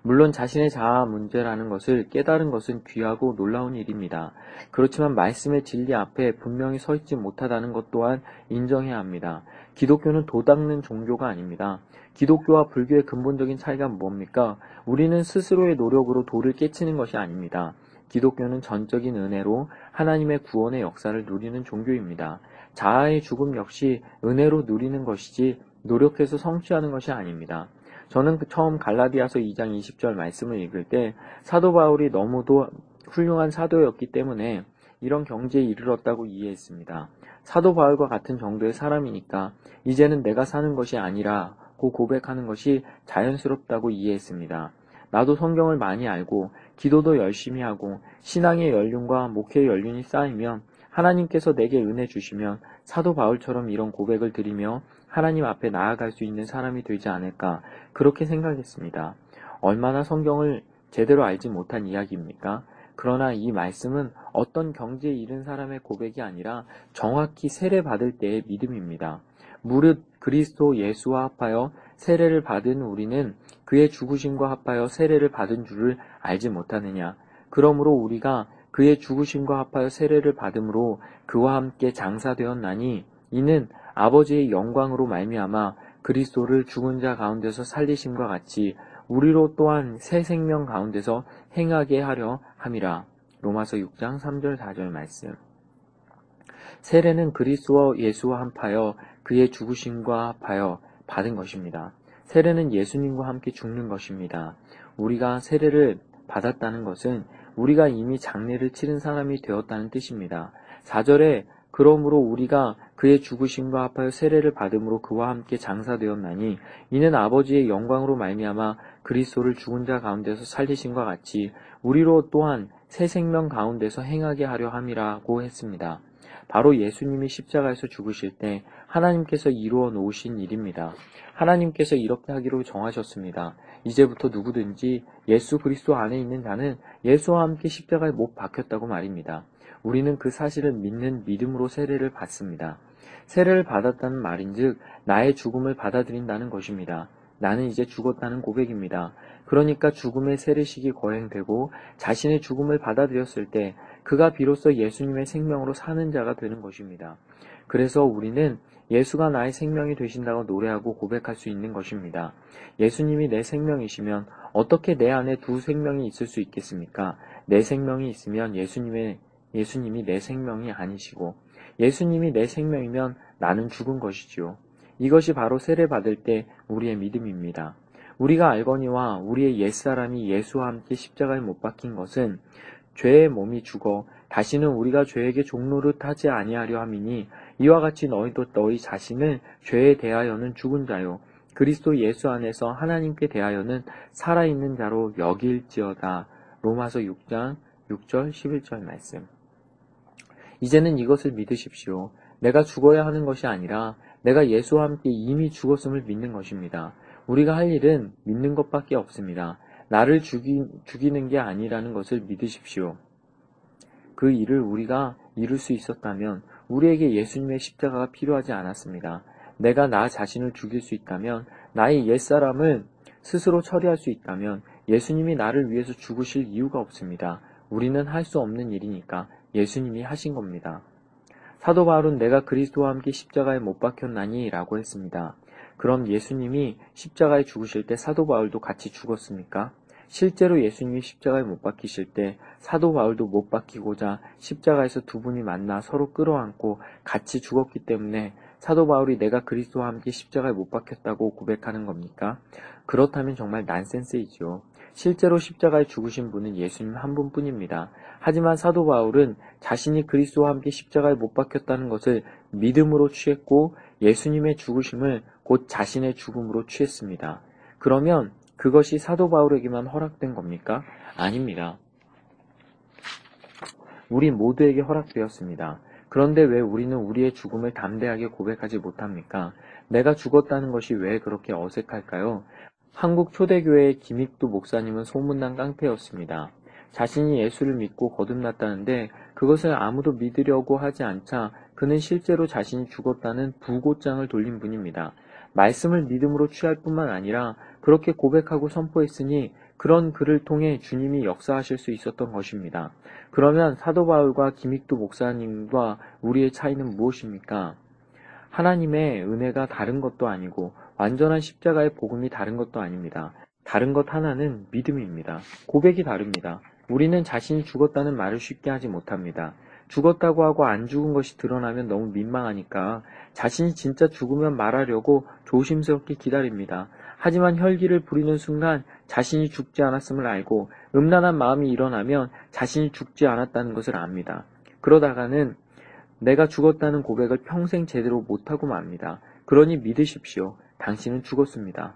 물론 자신의 자아 문제라는 것을 깨달은 것은 귀하고 놀라운 일입니다. 그렇지만 말씀의 진리 앞에 분명히 서 있지 못하다는 것 또한 인정해야 합니다. 기독교는 도 닦는 종교가 아닙니다. 기독교와 불교의 근본적인 차이가 뭡니까? 우리는 스스로의 노력으로 돌을 깨치는 것이 아닙니다. 기독교는 전적인 은혜로 하나님의 구원의 역사를 누리는 종교입니다. 자아의 죽음 역시 은혜로 누리는 것이지 노력해서 성취하는 것이 아닙니다. 저는 그 처음 갈라디아서 2장 20절 말씀을 읽을 때 사도 바울이 너무도 훌륭한 사도였기 때문에 이런 경지에 이르렀다고 이해했습니다. 사도 바울과 같은 정도의 사람이니까 이제는 내가 사는 것이 아니라 고 고백하는 것이 자연스럽다고 이해했습니다. 나도 성경을 많이 알고 기도도 열심히 하고 신앙의 연륜과 목회의 연륜이 쌓이면 하나님께서 내게 은혜 주시면 사도 바울처럼 이런 고백을 드리며 하나님 앞에 나아갈 수 있는 사람이 되지 않을까 그렇게 생각했습니다. 얼마나 성경을 제대로 알지 못한 이야기입니까? 그러나 이 말씀은 어떤 경지에 이른 사람의 고백이 아니라 정확히 세례 받을 때의 믿음입니다. 무릇 그리스도 예수와 합하여 세례를 받은 우리는 그의 죽으심과 합하여 세례를 받은 줄을 알지 못하느냐. 그러므로 우리가 그의 죽으심과 합하여 세례를 받음으로 그와 함께 장사되었나니 이는 아버지의 영광으로 말미암아 그리스도를 죽은 자 가운데서 살리심과 같이 우리로 또한 새 생명 가운데서 행하게 하려 함이라. 로마서 6장 3절 4절 말씀. 세례는 그리스도와 예수와 합하여 그의 죽으심과 합하여 받은 것입니다. 세례는 예수님과 함께 죽는 것입니다. 우리가 세례를 받았다는 것은 우리가 이미 장례를 치른 사람이 되었다는 뜻입니다. 4절에 그러므로 우리가 그의 죽으심과 합하여 세례를 받음으로 그와 함께 장사되었나니 이는 아버지의 영광으로 말미암아 그리스도를 죽은 자 가운데서 살리심과 같이 우리로 또한 새 생명 가운데서 행하게 하려 함이라고 했습니다. 바로 예수님이 십자가에서 죽으실 때 하나님께서 이루어 놓으신 일입니다. 하나님께서 이렇게 하기로 정하셨습니다. 이제부터 누구든지 예수 그리스도 안에 있는 자는 예수와 함께 십자가에 못 박혔다고 말입니다. 우리는 그 사실을 믿는 믿음으로 세례를 받습니다. 세례를 받았다는 말인즉 나의 죽음을 받아들인다는 것입니다. 나는 이제 죽었다는 고백입니다. 그러니까 죽음의 세례식이 거행되고 자신의 죽음을 받아들였을 때 그가 비로소 예수님의 생명으로 사는 자가 되는 것입니다. 그래서 우리는 예수가 나의 생명이 되신다고 노래하고 고백할 수 있는 것입니다. 예수님이 내 생명이시면 어떻게 내 안에 두 생명이 있을 수 있겠습니까? 내 생명이 있으면 예수님의 예수님이 내 생명이 아니시고 예수님이 내 생명이면 나는 죽은 것이지요. 이것이 바로 세례 받을 때 우리의 믿음입니다. 우리가 알거니와 우리의 옛사람이 예수와 함께 십자가에 못 박힌 것은 죄의 몸이 죽어 다시는 우리가 죄에게 종로를 하지 아니하려 함이니 이와 같이 너희도 너희 자신을 죄에 대하여는 죽은 자요 그리스도 예수 안에서 하나님께 대하여는 살아있는 자로 여길지어다. 로마서 6장 6절 11절 말씀. 이제는 이것을 믿으십시오. 내가 죽어야 하는 것이 아니라 내가 예수와 함께 이미 죽었음을 믿는 것입니다. 우리가 할 일은 믿는 것밖에 없습니다. 나를 죽이, 죽이는 게 아니라는 것을 믿으십시오. 그 일을 우리가 이룰 수 있었다면 우리에게 예수님의 십자가가 필요하지 않았습니다. 내가 나 자신을 죽일 수 있다면 나의 옛사람을 스스로 처리할 수 있다면 예수님이 나를 위해서 죽으실 이유가 없습니다. 우리는 할 수 없는 일이니까 예수님이 하신 겁니다. 사도 바울은 내가 그리스도와 함께 십자가에 못 박혔나니 라고 했습니다. 그럼 예수님이 십자가에 죽으실 때 사도 바울도 같이 죽었습니까? 실제로 예수님이 십자가에 못 박히실 때 사도 바울도 못 박히고자 십자가에서 두 분이 만나 서로 끌어안고 같이 죽었기 때문에 사도 바울이 내가 그리스도와 함께 십자가에 못 박혔다고 고백하는 겁니까? 그렇다면 정말 난센스이죠. 실제로 십자가에 죽으신 분은 예수님 한 분뿐입니다. 하지만 사도 바울은 자신이 그리스도와 함께 십자가에 못 박혔다는 것을 믿음으로 취했고 예수님의 죽으심을 곧 자신의 죽음으로 취했습니다. 그러면 그것이 사도 바울에게만 허락된 겁니까? 아닙니다. 우리 모두에게 허락되었습니다. 그런데 왜 우리는 우리의 죽음을 담대하게 고백하지 못합니까? 내가 죽었다는 것이 왜 그렇게 어색할까요? 한국 초대교회의 김익두 목사님은 소문난 깡패였습니다. 자신이 예수를 믿고 거듭났다는데 그것을 아무도 믿으려고 하지 않자 그는 실제로 자신이 죽었다는 부고장을 돌린 분입니다. 말씀을 믿음으로 취할 뿐만 아니라 그렇게 고백하고 선포했으니 그런 글을 통해 주님이 역사하실 수 있었던 것입니다. 그러면 사도 바울과 김익두 목사님과 우리의 차이는 무엇입니까? 하나님의 은혜가 다른 것도 아니고 완전한 십자가의 복음이 다른 것도 아닙니다. 다른 것 하나는 믿음입니다. 고백이 다릅니다. 우리는 자신이 죽었다는 말을 쉽게 하지 못합니다. 죽었다고 하고 안 죽은 것이 드러나면 너무 민망하니까 자신이 진짜 죽으면 말하려고 조심스럽게 기다립니다. 하지만 혈기를 부리는 순간 자신이 죽지 않았음을 알고 음란한 마음이 일어나면 자신이 죽지 않았다는 것을 압니다. 그러다가는 내가 죽었다는 고백을 평생 제대로 못하고 맙니다. 그러니 믿으십시오. 당신은 죽었습니다.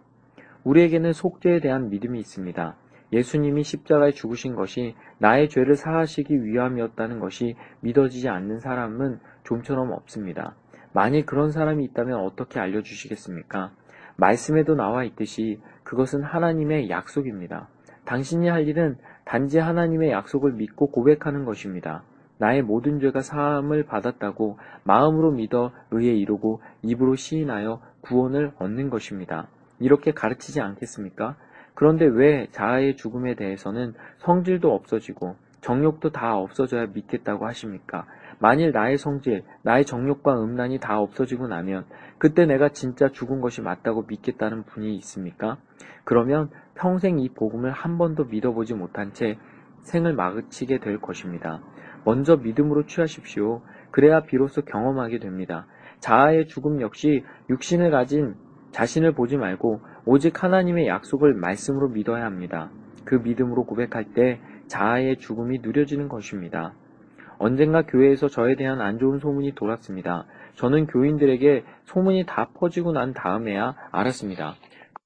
우리에게는 속죄에 대한 믿음이 있습니다. 예수님이 십자가에 죽으신 것이 나의 죄를 사하시기 위함이었다는 것이 믿어지지 않는 사람은 좀처럼 없습니다. 만일 그런 사람이 있다면 어떻게 알려주시겠습니까? 말씀에도 나와 있듯이 그것은 하나님의 약속입니다. 당신이 할 일은 단지 하나님의 약속을 믿고 고백하는 것입니다. 나의 모든 죄가 사함을 받았다고 마음으로 믿어 의에 이르고 입으로 시인하여 구원을 얻는 것입니다. 이렇게 가르치지 않겠습니까? 그런데 왜 자아의 죽음에 대해서는 성질도 없어지고 정욕도 다 없어져야 믿겠다고 하십니까? 만일 나의 성질, 나의 정욕과 음란이 다 없어지고 나면 그때 내가 진짜 죽은 것이 맞다고 믿겠다는 분이 있습니까? 그러면 평생 이 복음을 한 번도 믿어보지 못한 채 생을 마치게 될 것입니다. 먼저 믿음으로 취하십시오. 그래야 비로소 경험하게 됩니다. 자아의 죽음 역시 육신을 가진 자신을 보지 말고 오직 하나님의 약속을 말씀으로 믿어야 합니다. 그 믿음으로 고백할 때 자아의 죽음이 누려지는 것입니다. 언젠가 교회에서 저에 대한 안 좋은 소문이 돌았습니다. 저는 교인들에게 소문이 다 퍼지고 난 다음에야 알았습니다.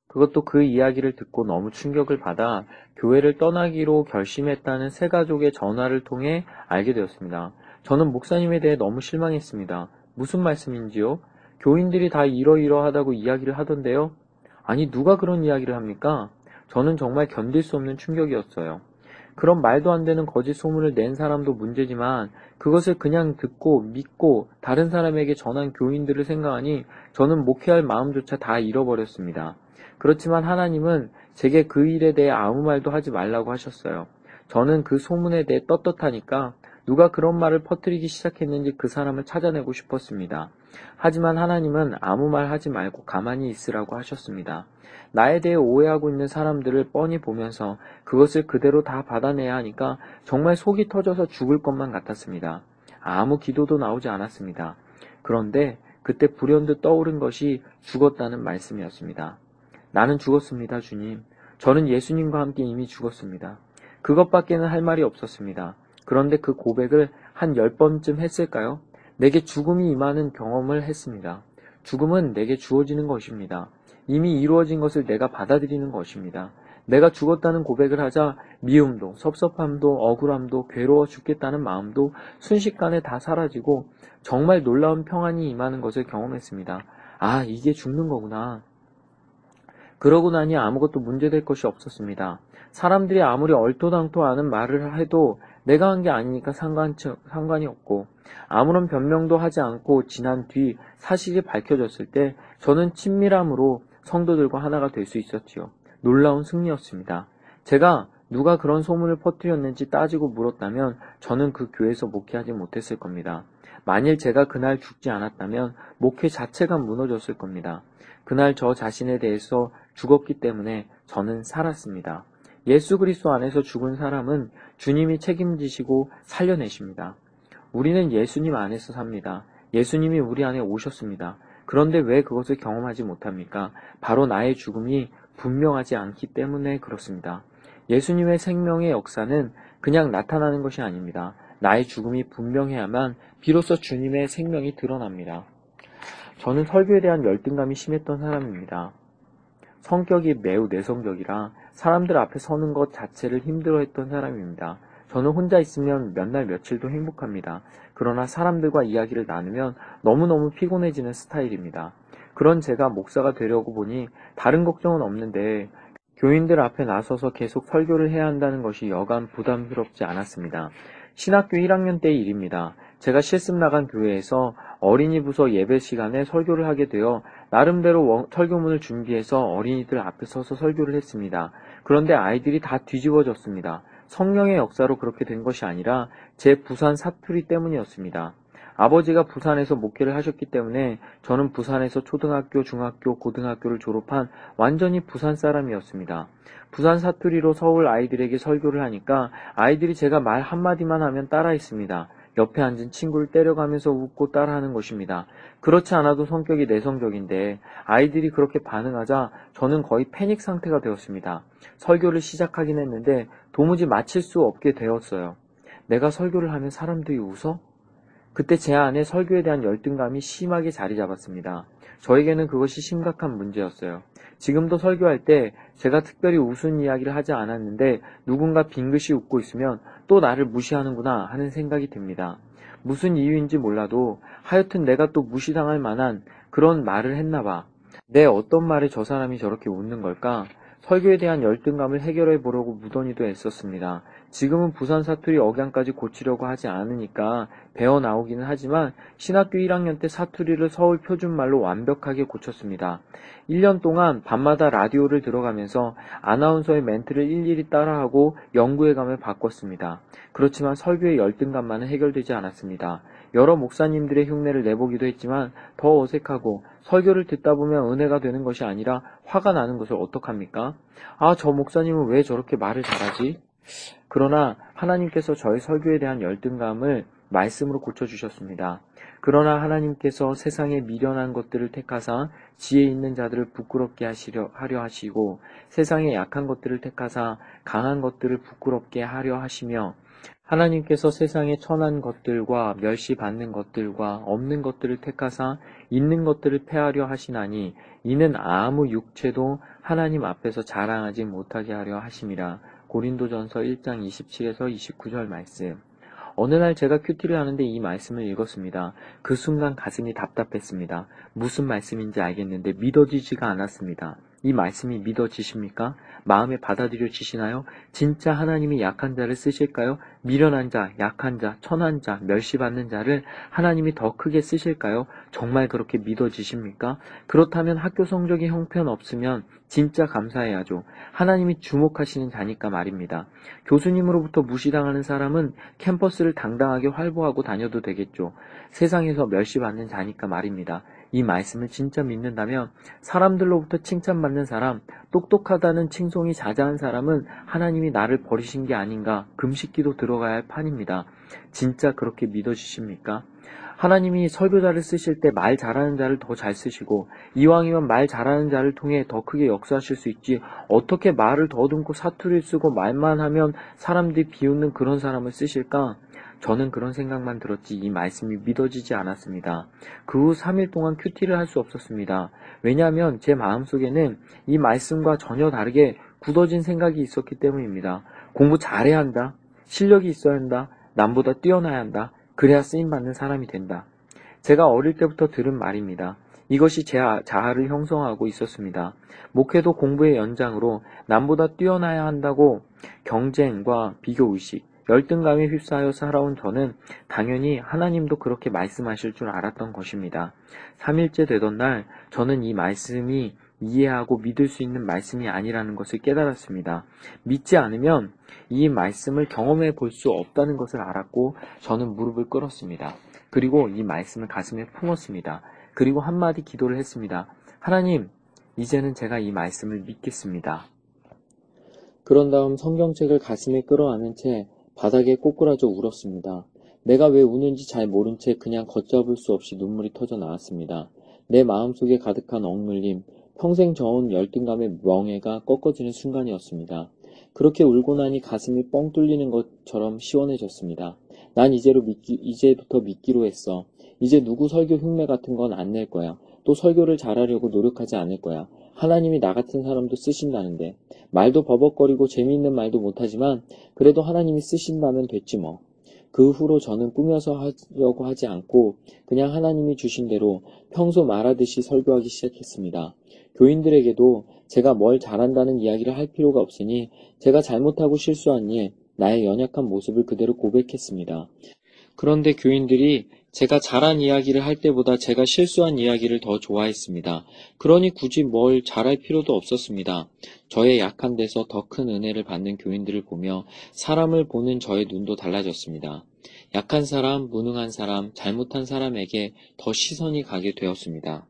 그것도 그 이야기를 듣고 너무 충격을 받아 교회를 떠나기로 결심했다는 세 가족의 전화를 통해 알게 되었습니다. 저는 목사님에 대해 너무 실망했습니다. 무슨 말씀인지요? 교인들이 다 이러이러하다고 이야기를 하던데요? 아니, 누가 그런 이야기를 합니까? 저는 정말 견딜 수 없는 충격이었어요. 그런 말도 안 되는 거짓 소문을 낸 사람도 문제지만 그것을 그냥 듣고 믿고 다른 사람에게 전한 교인들을 생각하니 저는 목회할 마음조차 다 잃어버렸습니다. 그렇지만 하나님은 제게 그 일에 대해 아무 말도 하지 말라고 하셨어요. 저는 그 소문에 대해 떳떳하니까 누가 그런 말을 퍼뜨리기 시작했는지 그 사람을 찾아내고 싶었습니다. 하지만 하나님은 아무 말 하지 말고 가만히 있으라고 하셨습니다. 나에 대해 오해하고 있는 사람들을 뻔히 보면서 그것을 그대로 다 받아내야 하니까 정말 속이 터져서 죽을 것만 같았습니다. 아무 기도도 나오지 않았습니다. 그런데 그때 불현듯 떠오른 것이 죽었다는 말씀이었습니다. 나는 죽었습니다, 주님. 저는 예수님과 함께 이미 죽었습니다. 그것밖에는 할 말이 없었습니다. 그런데 그 고백을 한 열 번쯤 했을까요? 내게 죽음이 임하는 경험을 했습니다. 죽음은 내게 주어지는 것입니다. 이미 이루어진 것을 내가 받아들이는 것입니다. 내가 죽었다는 고백을 하자 미움도, 섭섭함도, 억울함도, 괴로워 죽겠다는 마음도 순식간에 다 사라지고 정말 놀라운 평안이 임하는 것을 경험했습니다. 아, 이게 죽는 거구나. 그러고 나니 아무것도 문제될 것이 없었습니다. 사람들이 아무리 얼토당토하는 말을 해도 내가 한 게 아니니까 상관, 상관이 없고 아무런 변명도 하지 않고 지난 뒤 사실이 밝혀졌을 때 저는 친밀함으로 성도들과 하나가 될 수 있었지요. 놀라운 승리였습니다. 제가 누가 그런 소문을 퍼뜨렸는지 따지고 물었다면 저는 그 교회에서 목회하지 못했을 겁니다. 만일 제가 그날 죽지 않았다면 목회 자체가 무너졌을 겁니다. 그날 저 자신에 대해서 죽었기 때문에 저는 살았습니다. 예수 그리스도 안에서 죽은 사람은 주님이 책임지시고 살려내십니다. 우리는 예수님 안에서 삽니다. 예수님이 우리 안에 오셨습니다. 그런데 왜 그것을 경험하지 못합니까? 바로 나의 죽음이 분명하지 않기 때문에 그렇습니다. 예수님의 생명의 역사는 그냥 나타나는 것이 아닙니다. 나의 죽음이 분명해야만 비로소 주님의 생명이 드러납니다. 저는 설교에 대한 열등감이 심했던 사람입니다. 성격이 매우 내성적이라 사람들 앞에 서는 것 자체를 힘들어했던 사람입니다. 저는 혼자 있으면 몇 날 며칠도 행복합니다. 그러나 사람들과 이야기를 나누면 너무너무 피곤해지는 스타일입니다. 그런 제가 목사가 되려고 보니 다른 걱정은 없는데 교인들 앞에 나서서 계속 설교를 해야 한다는 것이 여간 부담스럽지 않았습니다. 신학교 1학년 때의 일입니다. 제가 실습 나간 교회에서 어린이 부서 예배 시간에 설교를 하게 되어 나름대로 설교문을 준비해서 어린이들 앞에 서서 설교를 했습니다. 그런데 아이들이 다 뒤집어졌습니다. 성령의 역사로 그렇게 된 것이 아니라 제 부산 사투리 때문이었습니다. 아버지가 부산에서 목회를 하셨기 때문에 저는 부산에서 초등학교, 중학교, 고등학교를 졸업한 완전히 부산 사람이었습니다. 부산 사투리로 서울 아이들에게 설교를 하니까 아이들이 제가 말 한마디만 하면 따라 했습니다. 옆에 앉은 친구를 때려가면서 웃고 따라하는 것입니다. 그렇지 않아도 성격이 내성적인데 아이들이 그렇게 반응하자 저는 거의 패닉 상태가 되었습니다. 설교를 시작하긴 했는데 도무지 마칠 수 없게 되었어요. 내가 설교를 하면 사람들이 웃어? 그때 제 안에 설교에 대한 열등감이 심하게 자리 잡았습니다. 저에게는 그것이 심각한 문제였어요. 지금도 설교할 때 제가 특별히 웃은 이야기를 하지 않았는데 누군가 빙긋이 웃고 있으면 또 나를 무시하는구나 하는 생각이 듭니다. 무슨 이유인지 몰라도 하여튼 내가 또 무시당할 만한 그런 말을 했나 봐. 내 어떤 말에 저 사람이 저렇게 웃는 걸까? 설교에 대한 열등감을 해결해 보려고 무던히도 애썼습니다. 지금은 부산 사투리 억양까지 고치려고 하지 않으니까 배워 나오기는 하지만 신학교 1학년 때 사투리를 서울 표준말로 완벽하게 고쳤습니다. 1년 동안 밤마다 라디오를 들어가면서 아나운서의 멘트를 일일이 따라하고 연구해감을 바꿨습니다. 그렇지만 설교의 열등감만은 해결되지 않았습니다. 여러 목사님들의 흉내를 내보기도 했지만 더 어색하고 설교를 듣다 보면 은혜가 되는 것이 아니라 화가 나는 것을 어떡합니까? 아, 저 목사님은 왜 저렇게 말을 잘하지? 그러나 하나님께서 저의 설교에 대한 열등감을 말씀으로 고쳐주셨습니다. 그러나 하나님께서 세상에 미련한 것들을 택하사 지혜 있는 자들을 부끄럽게 하시려, 하려 하시고 세상에 약한 것들을 택하사 강한 것들을 부끄럽게 하려 하시며 하나님께서 세상에 천한 것들과 멸시받는 것들과 없는 것들을 택하사 있는 것들을 패하려 하시나니 이는 아무 육체도 하나님 앞에서 자랑하지 못하게 하려 하심이라. 고린도전서 1장 27에서 29절 말씀. 어느 날 제가 큐티를 하는데 이 말씀을 읽었습니다. 그 순간 가슴이 답답했습니다. 무슨 말씀인지 알겠는데 믿어지지가 않았습니다. 이 말씀이 믿어지십니까? 마음에 받아들여지시나요? 진짜 하나님이 약한 자를 쓰실까요? 미련한 자, 약한 자, 천한 자, 멸시받는 자를 하나님이 더 크게 쓰실까요? 정말 그렇게 믿어지십니까? 그렇다면 학교 성적이 형편없으면 진짜 감사해야죠. 하나님이 주목하시는 자니까 말입니다. 교수님으로부터 무시당하는 사람은 캠퍼스를 당당하게 활보하고 다녀도 되겠죠. 세상에서 멸시받는 자니까 말입니다. 이 말씀을 진짜 믿는다면 사람들로부터 칭찬받는 사람, 똑똑하다는 칭송이 자자한 사람은 하나님이 나를 버리신 게 아닌가 금식기도 들어가야 할 판입니다. 진짜 그렇게 믿어주십니까? 하나님이 설교자를 쓰실 때 말 잘하는 자를 더 잘 쓰시고 이왕이면 말 잘하는 자를 통해 더 크게 역사하실 수 있지 어떻게 말을 더듬고 사투리를 쓰고 말만 하면 사람들이 비웃는 그런 사람을 쓰실까? 저는 그런 생각만 들었지 이 말씀이 믿어지지 않았습니다. 그 후 3일 동안 큐티를 할 수 없었습니다. 왜냐하면 제 마음속에는 이 말씀과 전혀 다르게 굳어진 생각이 있었기 때문입니다. 공부 잘해야 한다. 실력이 있어야 한다. 남보다 뛰어나야 한다. 그래야 쓰임받는 사람이 된다. 제가 어릴 때부터 들은 말입니다. 이것이 제 자아를 형성하고 있었습니다. 목회도 공부의 연장으로 남보다 뛰어나야 한다고 경쟁과 비교의식, 열등감에 휩싸여 살아온 저는 당연히 하나님도 그렇게 말씀하실 줄 알았던 것입니다. 3일째 되던 날 저는 이 말씀이 이해하고 믿을 수 있는 말씀이 아니라는 것을 깨달았습니다. 믿지 않으면 이 말씀을 경험해 볼 수 없다는 것을 알았고 저는 무릎을 꿇었습니다. 그리고 이 말씀을 가슴에 품었습니다. 그리고 한마디 기도를 했습니다. 하나님, 이제는 제가 이 말씀을 믿겠습니다. 그런 다음 성경책을 가슴에 끌어안은 채 바닥에 꼬꾸라져 울었습니다. 내가 왜 우는지 잘 모른 채 그냥 걷잡을 수 없이 눈물이 터져 나왔습니다. 내 마음속에 가득한 억눌림, 평생 저온 열등감의 멍해가 꺾어지는 순간이었습니다. 그렇게 울고 나니 가슴이 뻥 뚫리는 것처럼 시원해졌습니다. 난 이제로 믿기, 이제부터 믿기로 했어. 이제 누구 설교 흉내 같은 건 안 낼 거야. 또 설교를 잘하려고 노력하지 않을 거야. 하나님이 나 같은 사람도 쓰신다는데 말도 버벅거리고 재미있는 말도 못하지만 그래도 하나님이 쓰신다면 됐지 뭐. 그 후로 저는 꾸며서 하려고 하지 않고 그냥 하나님이 주신 대로 평소 말하듯이 설교하기 시작했습니다. 교인들에게도 제가 뭘 잘한다는 이야기를 할 필요가 없으니 제가 잘못하고 실수한 일, 나의 연약한 모습을 그대로 고백했습니다. 그런데 교인들이 제가 잘한 이야기를 할 때보다 제가 실수한 이야기를 더 좋아했습니다. 그러니 굳이 뭘 잘할 필요도 없었습니다. 저의 약한 데서 더 큰 은혜를 받는 교인들을 보며 사람을 보는 저의 눈도 달라졌습니다. 약한 사람, 무능한 사람, 잘못한 사람에게 더 시선이 가게 되었습니다.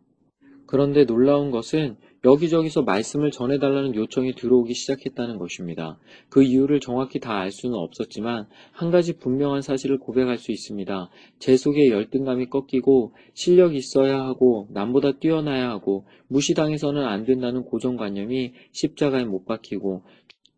그런데 놀라운 것은 여기저기서 말씀을 전해달라는 요청이 들어오기 시작했다는 것입니다. 그 이유를 정확히 다 알 수는 없었지만 한 가지 분명한 사실을 고백할 수 있습니다. 제 속에 열등감이 꺾이고 실력이 있어야 하고 남보다 뛰어나야 하고 무시당해서는 안 된다는 고정관념이 십자가에 못 박히고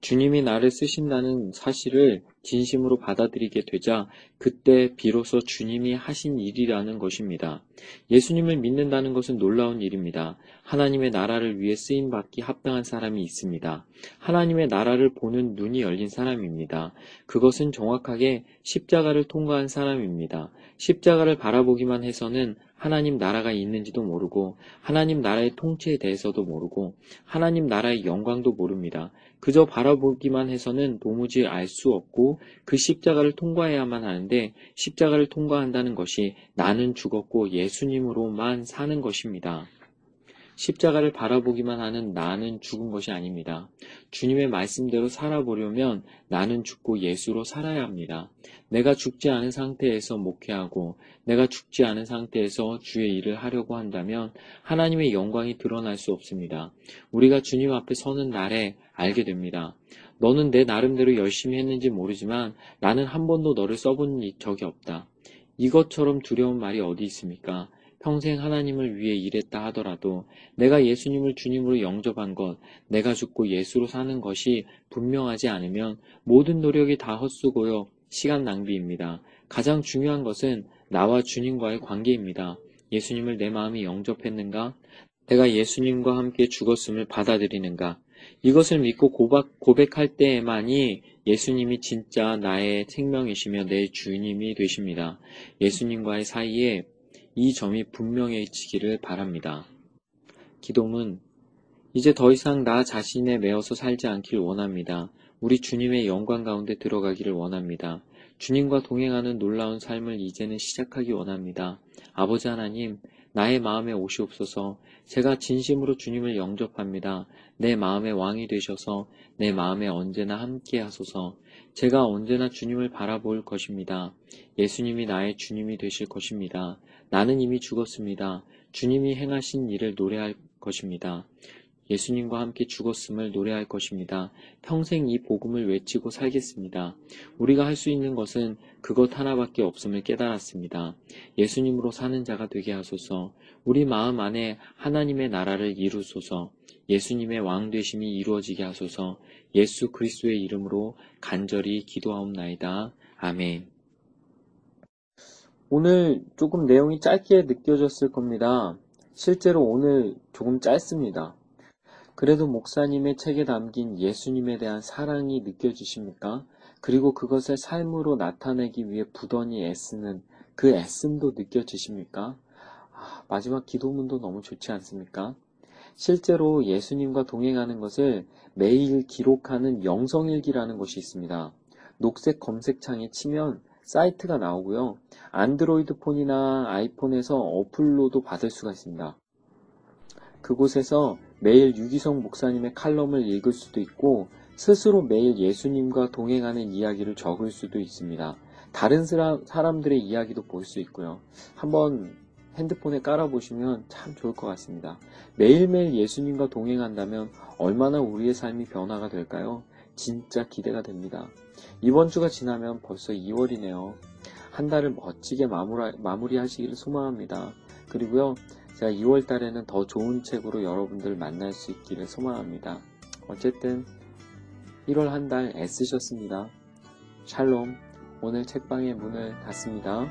주님이 나를 쓰신다는 사실을 진심으로 받아들이게 되자 그때 비로소 주님이 하신 일이라는 것입니다. 예수님을 믿는다는 것은 놀라운 일입니다. 하나님의 나라를 위해 쓰임 받기 합당한 사람이 있습니다. 하나님의 나라를 보는 눈이 열린 사람입니다. 그것은 정확하게 십자가를 통과한 사람입니다. 십자가를 바라보기만 해서는 하나님 나라가 있는지도 모르고 하나님 나라의 통치에 대해서도 모르고 하나님 나라의 영광도 모릅니다. 그저 바라보기만 해서는 도무지 알 수 없고 그 십자가를 통과해야만 하는데 십자가를 통과한다는 것이 나는 죽었고 예수님으로만 사는 것입니다. 십자가를 바라보기만 하는 나는 죽은 것이 아닙니다. 주님의 말씀대로 살아보려면 나는 죽고 예수로 살아야 합니다. 내가 죽지 않은 상태에서 목회하고 내가 죽지 않은 상태에서 주의 일을 하려고 한다면 하나님의 영광이 드러날 수 없습니다. 우리가 주님 앞에 서는 날에 알게 됩니다. 너는 내 나름대로 열심히 했는지 모르지만 나는 한 번도 너를 써본 적이 없다. 이것처럼 두려운 말이 어디 있습니까? 평생 하나님을 위해 일했다 하더라도 내가 예수님을 주님으로 영접한 것, 내가 죽고 예수로 사는 것이 분명하지 않으면 모든 노력이 다 헛수고요. 시간 낭비입니다. 가장 중요한 것은 나와 주님과의 관계입니다. 예수님을 내 마음이 영접했는가? 내가 예수님과 함께 죽었음을 받아들이는가? 이것을 믿고 고박, 고백할 때에만이 예수님이 진짜 나의 생명이시며 내 주님이 되십니다. 예수님과의 사이에 이 점이 분명해지기를 바랍니다. 기도문 이제 더 이상 나 자신에 매어서 살지 않길 원합니다. 우리 주님의 영광 가운데 들어가기를 원합니다. 주님과 동행하는 놀라운 삶을 이제는 시작하기 원합니다. 아버지 하나님, 나의 마음에 오시옵소서 제가 진심으로 주님을 영접합니다. 내 마음의 왕이 되셔서 내 마음에 언제나 함께 하소서 제가 언제나 주님을 바라볼 것입니다. 예수님이 나의 주님이 되실 것입니다. 나는 이미 죽었습니다. 주님이 행하신 일을 노래할 것입니다. 예수님과 함께 죽었음을 노래할 것입니다. 평생 이 복음을 외치고 살겠습니다. 우리가 할 수 있는 것은 그것 하나밖에 없음을 깨달았습니다. 예수님으로 사는 자가 되게 하소서. 우리 마음 안에 하나님의 나라를 이루소서. 예수님의 왕 되심이 이루어지게 하소서. 예수 그리스도의 이름으로 간절히 기도하옵나이다. 아멘. 오늘 조금 내용이 짧게 느껴졌을 겁니다. 실제로 오늘 조금 짧습니다. 그래도 목사님의 책에 담긴 예수님에 대한 사랑이 느껴지십니까? 그리고 그것을 삶으로 나타내기 위해 부단히 애쓰는 그 애씀도 느껴지십니까? 아, 마지막 기도문도 너무 좋지 않습니까? 실제로 예수님과 동행하는 것을 매일 기록하는 영성일기라는 것이 있습니다. 녹색 검색창에 치면 사이트가 나오고요. 안드로이드 폰이나 아이폰에서 어플로도 받을 수가 있습니다. 그곳에서 매일 유기성 목사님의 칼럼을 읽을 수도 있고 스스로 매일 예수님과 동행하는 이야기를 적을 수도 있습니다. 다른 사람들의 이야기도 볼 수 있고요. 한번 핸드폰에 깔아보시면 참 좋을 것 같습니다. 매일매일 예수님과 동행한다면 얼마나 우리의 삶이 변화가 될까요? 진짜 기대가 됩니다. 이번 주가 지나면 벌써 2월이네요. 한 달을 멋지게 마무리, 마무리하시기를 소망합니다. 그리고요, 제가 2월 달에는 더 좋은 책으로 여러분들 만날 수 있기를 소망합니다. 어쨌든 1월 한 달 애쓰셨습니다. 샬롬, 오늘 책방의 문을 닫습니다.